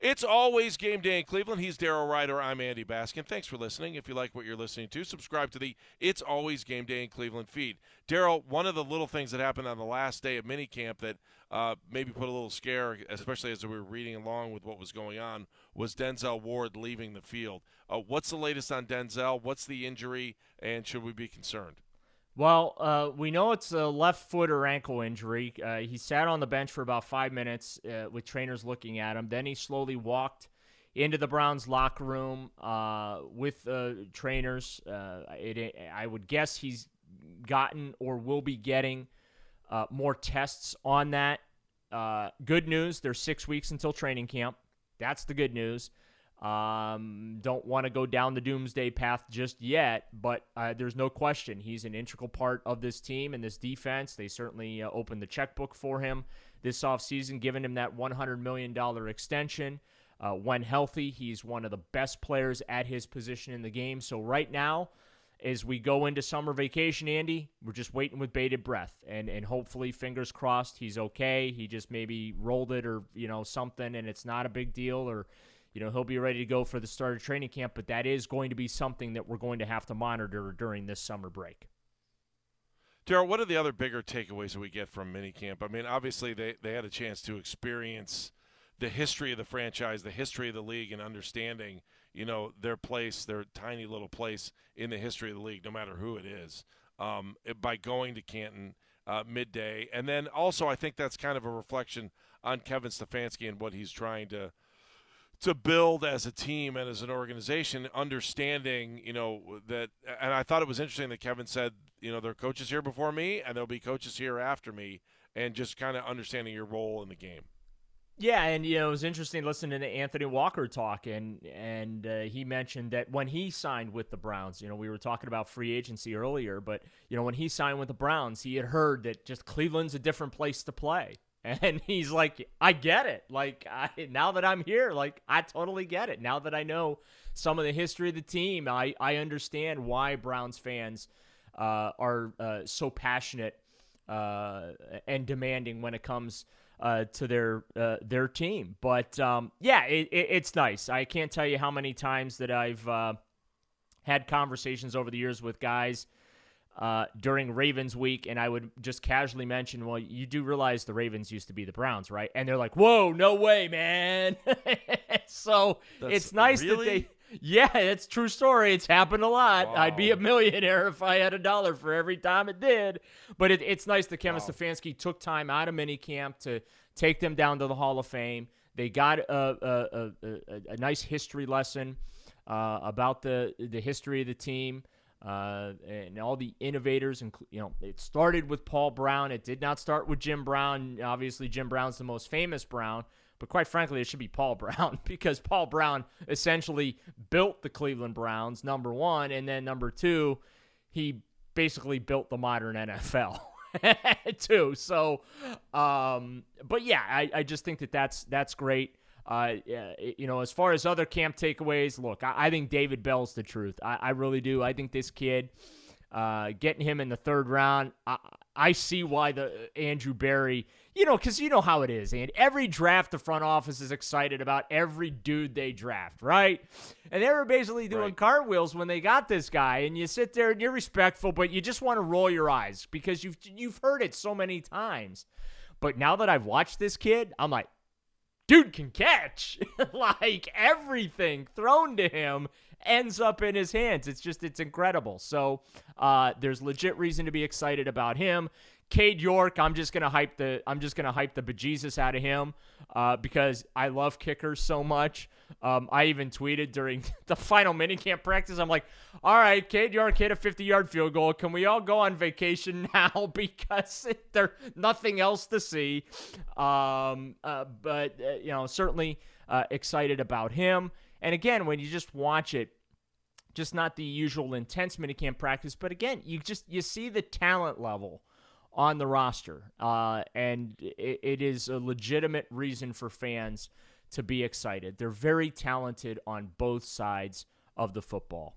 It's always game day in Cleveland. He's Daryl Ruiter. I'm Andy Baskin. Thanks for listening. If you like what you're listening to, subscribe to the It's Always Game Day in Cleveland feed. Daryl, one of the little things that happened on the last day of minicamp that uh, maybe put a little scare, especially as we were reading along with what was going on, was Denzel Ward leaving the field. Uh, what's the latest on Denzel? What's the injury, and should we be concerned? Well, uh, we know it's a left foot or ankle injury. Uh, he sat on the bench for about five minutes uh, with trainers looking at him. Then he slowly walked into the Browns locker room uh, with uh, trainers. Uh, it, I would guess he's gotten or will be getting more tests on that. good news: there's six weeks until training camp. That's the good news. Um, don't want to go down the doomsday path just yet, but uh, there's no question he's an integral part of this team and this defense. They certainly uh, opened the checkbook for him this offseason, giving him that $100 million extension. Uh, when healthy, he's one of the best players at his position in the game. So, right now, as we go into summer vacation, Andy, we're just waiting with bated breath, and and hopefully, fingers crossed, he's okay. He just maybe rolled it or you know something, and it's not a big deal, or you know, he'll be ready to go for the start of training camp, but that is going to be something that we're going to have to monitor during this summer break. Daryl, what are the other bigger takeaways that we get from minicamp? I mean, obviously they, they had a chance to experience the history of the franchise, the history of the league, and understanding, you know, their place, their tiny little place in the history of the league, no matter who it is, um, by going to Canton uh, midday. And then also, I think that's kind of a reflection on Kevin Stefanski and what he's trying to – to build as a team and as an organization, understanding, you know, that, and I thought it was interesting that Kevin said, you know, there are coaches here before me and there'll be coaches here after me, and just kind of understanding your role in the game. Yeah, and you know it was interesting listening to Anthony Walker talk, and and uh, he mentioned that when he signed with the Browns, you know, we were talking about free agency earlier, but you know when he signed with the Browns, he had heard that just Cleveland's a different place to play, and he's like, I get it. Like, I, now that I'm here, like, I totally get it. Now that I know some of the history of the team, I, I understand why Browns fans uh, are uh, so passionate uh, and demanding when it comes uh, to their uh, their team. But um, yeah, it, it, it's nice. I can't tell you how many times that I've uh, had conversations over the years with guys – uh, during Ravens week, and I would just casually mention, well, you do realize the Ravens used to be the Browns, right? And they're like, whoa, no way, man. so That's, it's nice really? that they. Yeah, it's true story. It's happened a lot. Wow. I'd be a millionaire if I had a dollar for every time it did. But it, it's nice that Kevin wow. Stefanski took time out of minicamp to take them down to the Hall of Fame. They got a, a, a, a nice history lesson uh, about the the history of the team uh, and all the innovators. And you know, it started with Paul Brown. It did not start with Jim Brown. Obviously, Jim Brown's the most famous Brown. But quite frankly, it should be Paul Brown because Paul Brown essentially built the Cleveland Browns, number one. And then number two, he basically built the modern NFL. too. So, um, but yeah, I, I just think that that's that's great. Uh, you know, as far as other camp takeaways, look, I, I think David Bell's the truth. I, I, really do. I think this kid, uh, getting him in the third round, I, I see why the Andrew Berry, you know, because you know how it is, and every draft the front office is excited about every dude they draft, right? And they were basically doing Right. cartwheels when they got this guy, and you sit there and you're respectful, but you just want to roll your eyes because you've you've heard it so many times. But now that I've watched this kid, I'm like, dude can catch. like everything thrown to him ends up in his hands. It's just it's incredible. So uh, there's legit reason to be excited about him. Cade York, I'm just gonna hype the I'm just gonna hype the bejesus out of him uh, because I love kickers so much. Um, I even tweeted during the final minicamp practice. I'm like, all right, Cade York hit a 50 yard field goal. Can we all go on vacation now because there's nothing else to see? Um, uh, but uh, you know, certainly uh, excited about him. And again, when you just watch it, just not the usual intense minicamp practice, but again, you just you see the talent level on the roster, uh, and it, it is a legitimate reason for fans to be excited. They're very talented on both sides of the football.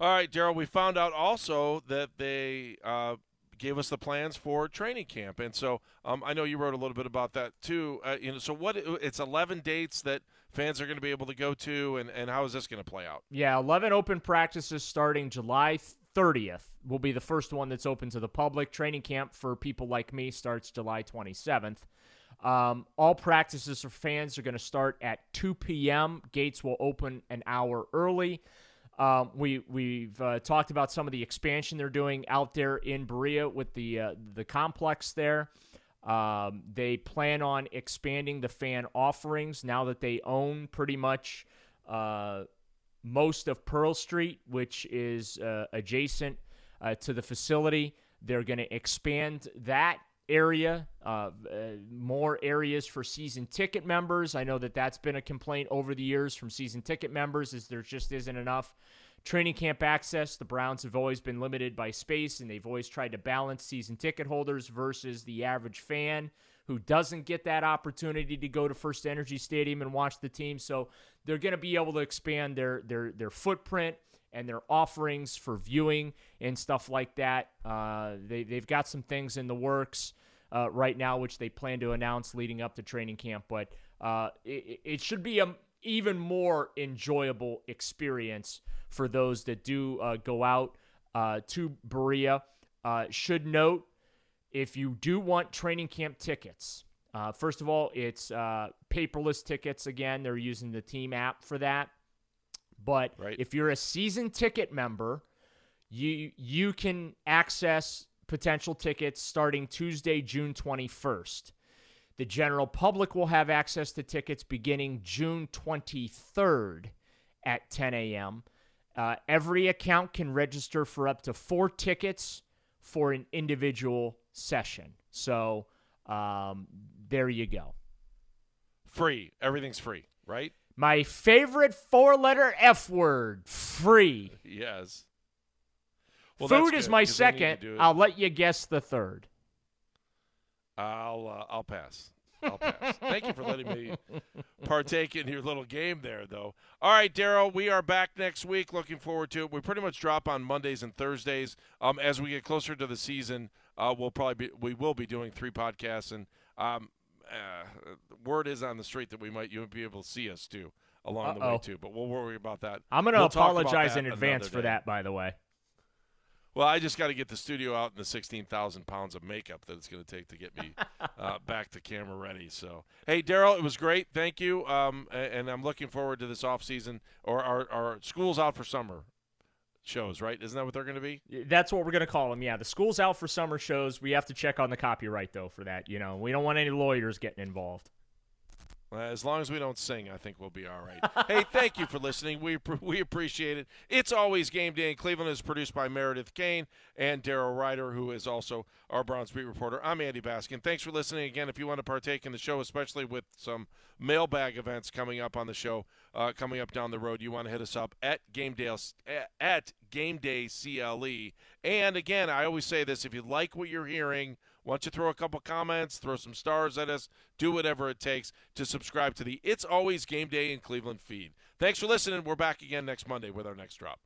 All right, Daryl. We found out also that they uh, gave us the plans for training camp, and so um, I know you wrote a little bit about that too. Uh, you know, so what? It's 11 dates that fans are going to be able to go to, and, and how is this going to play out? Yeah, 11 open practices starting July 30th will be the first one that's open to the public. Training camp for people like me starts July 27th. Um, all practices for fans are going to start at 2 p.m. Gates will open an hour early. Um, we we've uh, talked about some of the expansion they're doing out there in Berea with the uh, the complex there. Um, they plan on expanding the fan offerings now that they own pretty much uh, most of Pearl Street, which is uh, adjacent uh, to the facility. They're going to expand that area, uh, uh, more areas for season ticket members. I know that that's been a complaint over the years from season ticket members, is there just isn't enough training camp access. The Browns have always been limited by space, and they've always tried to balance season ticket holders versus the average fan who doesn't get that opportunity to go to First Energy Stadium and watch the team. So they're going to be able to expand their their their footprint and their offerings for viewing and stuff like that. Uh, they they've got some things in the works uh, right now, which they plan to announce leading up to training camp. But uh, it, it should be a even more enjoyable experience for those that do uh, go out uh, to Berea. Uh, should note if you do want training camp tickets, first of all, it's paperless tickets. Again, they're using the team app for that. But Right. if you're a season ticket member, you you can access potential tickets starting Tuesday, June 21st. The general public will have access to tickets beginning June 23rd at 10 a.m. Uh, every account can register for up to four tickets for an individual session. So um, there you go. Free. Everything's free, right? My favorite four letter F word free. Yes. Well, Food is good, my 'cause they need to second. I'll let you guess the third. I'll uh, I'll pass. I'll pass. Thank you for letting me partake in your little game there, though. All right, Daryl, we are back next week. Looking forward to it. We pretty much drop on Mondays and Thursdays. Um, as we get closer to the season, uh, we'll probably be we will be doing three podcasts, and um, uh, word is on the street that we might you be able to see us too along the way too. But we'll worry about that. I'm going to We'll apologize in advance for that, by the way. Well, I just got to get the studio out and the 16,000 pounds of makeup that it's going to take to get me uh, back to camera ready. So, hey, Daryl, it was great. Thank you. Um, and I'm looking forward to this off season or our, our school's out for summer shows, right? Isn't that what they're going to be? That's what we're going to call them. Yeah, the school's out for summer shows. We have to check on the copyright, though, for that. You know, we don't want any lawyers getting involved. As long as we don't sing, I think we'll be all right. hey, thank you for listening. We we appreciate it. It's always game day in Cleveland. is produced by Meredith Kane and Daryl Ruiter, who is also our Browns beat reporter. I'm Andy Baskin. Thanks for listening again. If you want to partake in the show, especially with some mailbag events coming up on the show, uh, coming up down the road, you want to hit us up at Game Day at Game Day CLE. And again, I always say this: if you like what you're hearing why don't you throw a couple comments, throw some stars at us, do whatever it takes to subscribe to the It's Always Game Day in Cleveland feed. Thanks for listening. We're back again next Monday with our next drop.